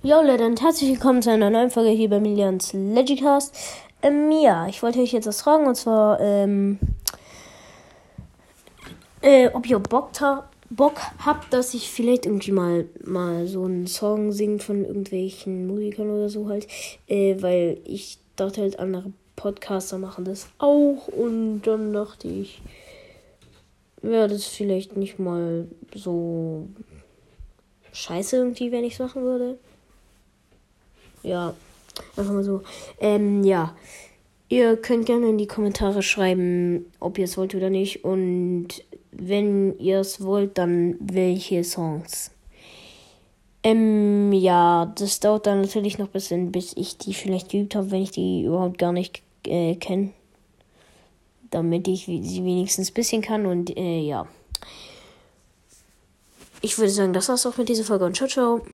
Jo Leute und herzlich willkommen zu einer neuen Folge hier bei Millions Legicast. Ähm, ja, ich wollte euch jetzt was fragen und zwar, ähm, äh, ob ihr Bock, Bock habt, dass ich vielleicht irgendwie mal, mal so einen Song singe von irgendwelchen Musikern oder so halt, äh, weil ich dachte halt, andere Podcaster machen das auch und dann dachte ich, wäre das vielleicht nicht mal so scheiße irgendwie, wenn ich es machen würde. Ja, einfach mal so. Ähm, ja. Ihr könnt gerne in die Kommentare schreiben, ob ihr es wollt oder nicht. Und wenn ihr es wollt, dann welche Songs. Ähm, ja, das dauert dann natürlich noch ein bisschen, bis ich die vielleicht geübt habe, wenn ich die überhaupt gar nicht äh, kenne. Damit ich sie wenigstens ein bisschen kann und äh, ja. Ich würde sagen, das war's auch mit dieser Folge und ciao, ciao.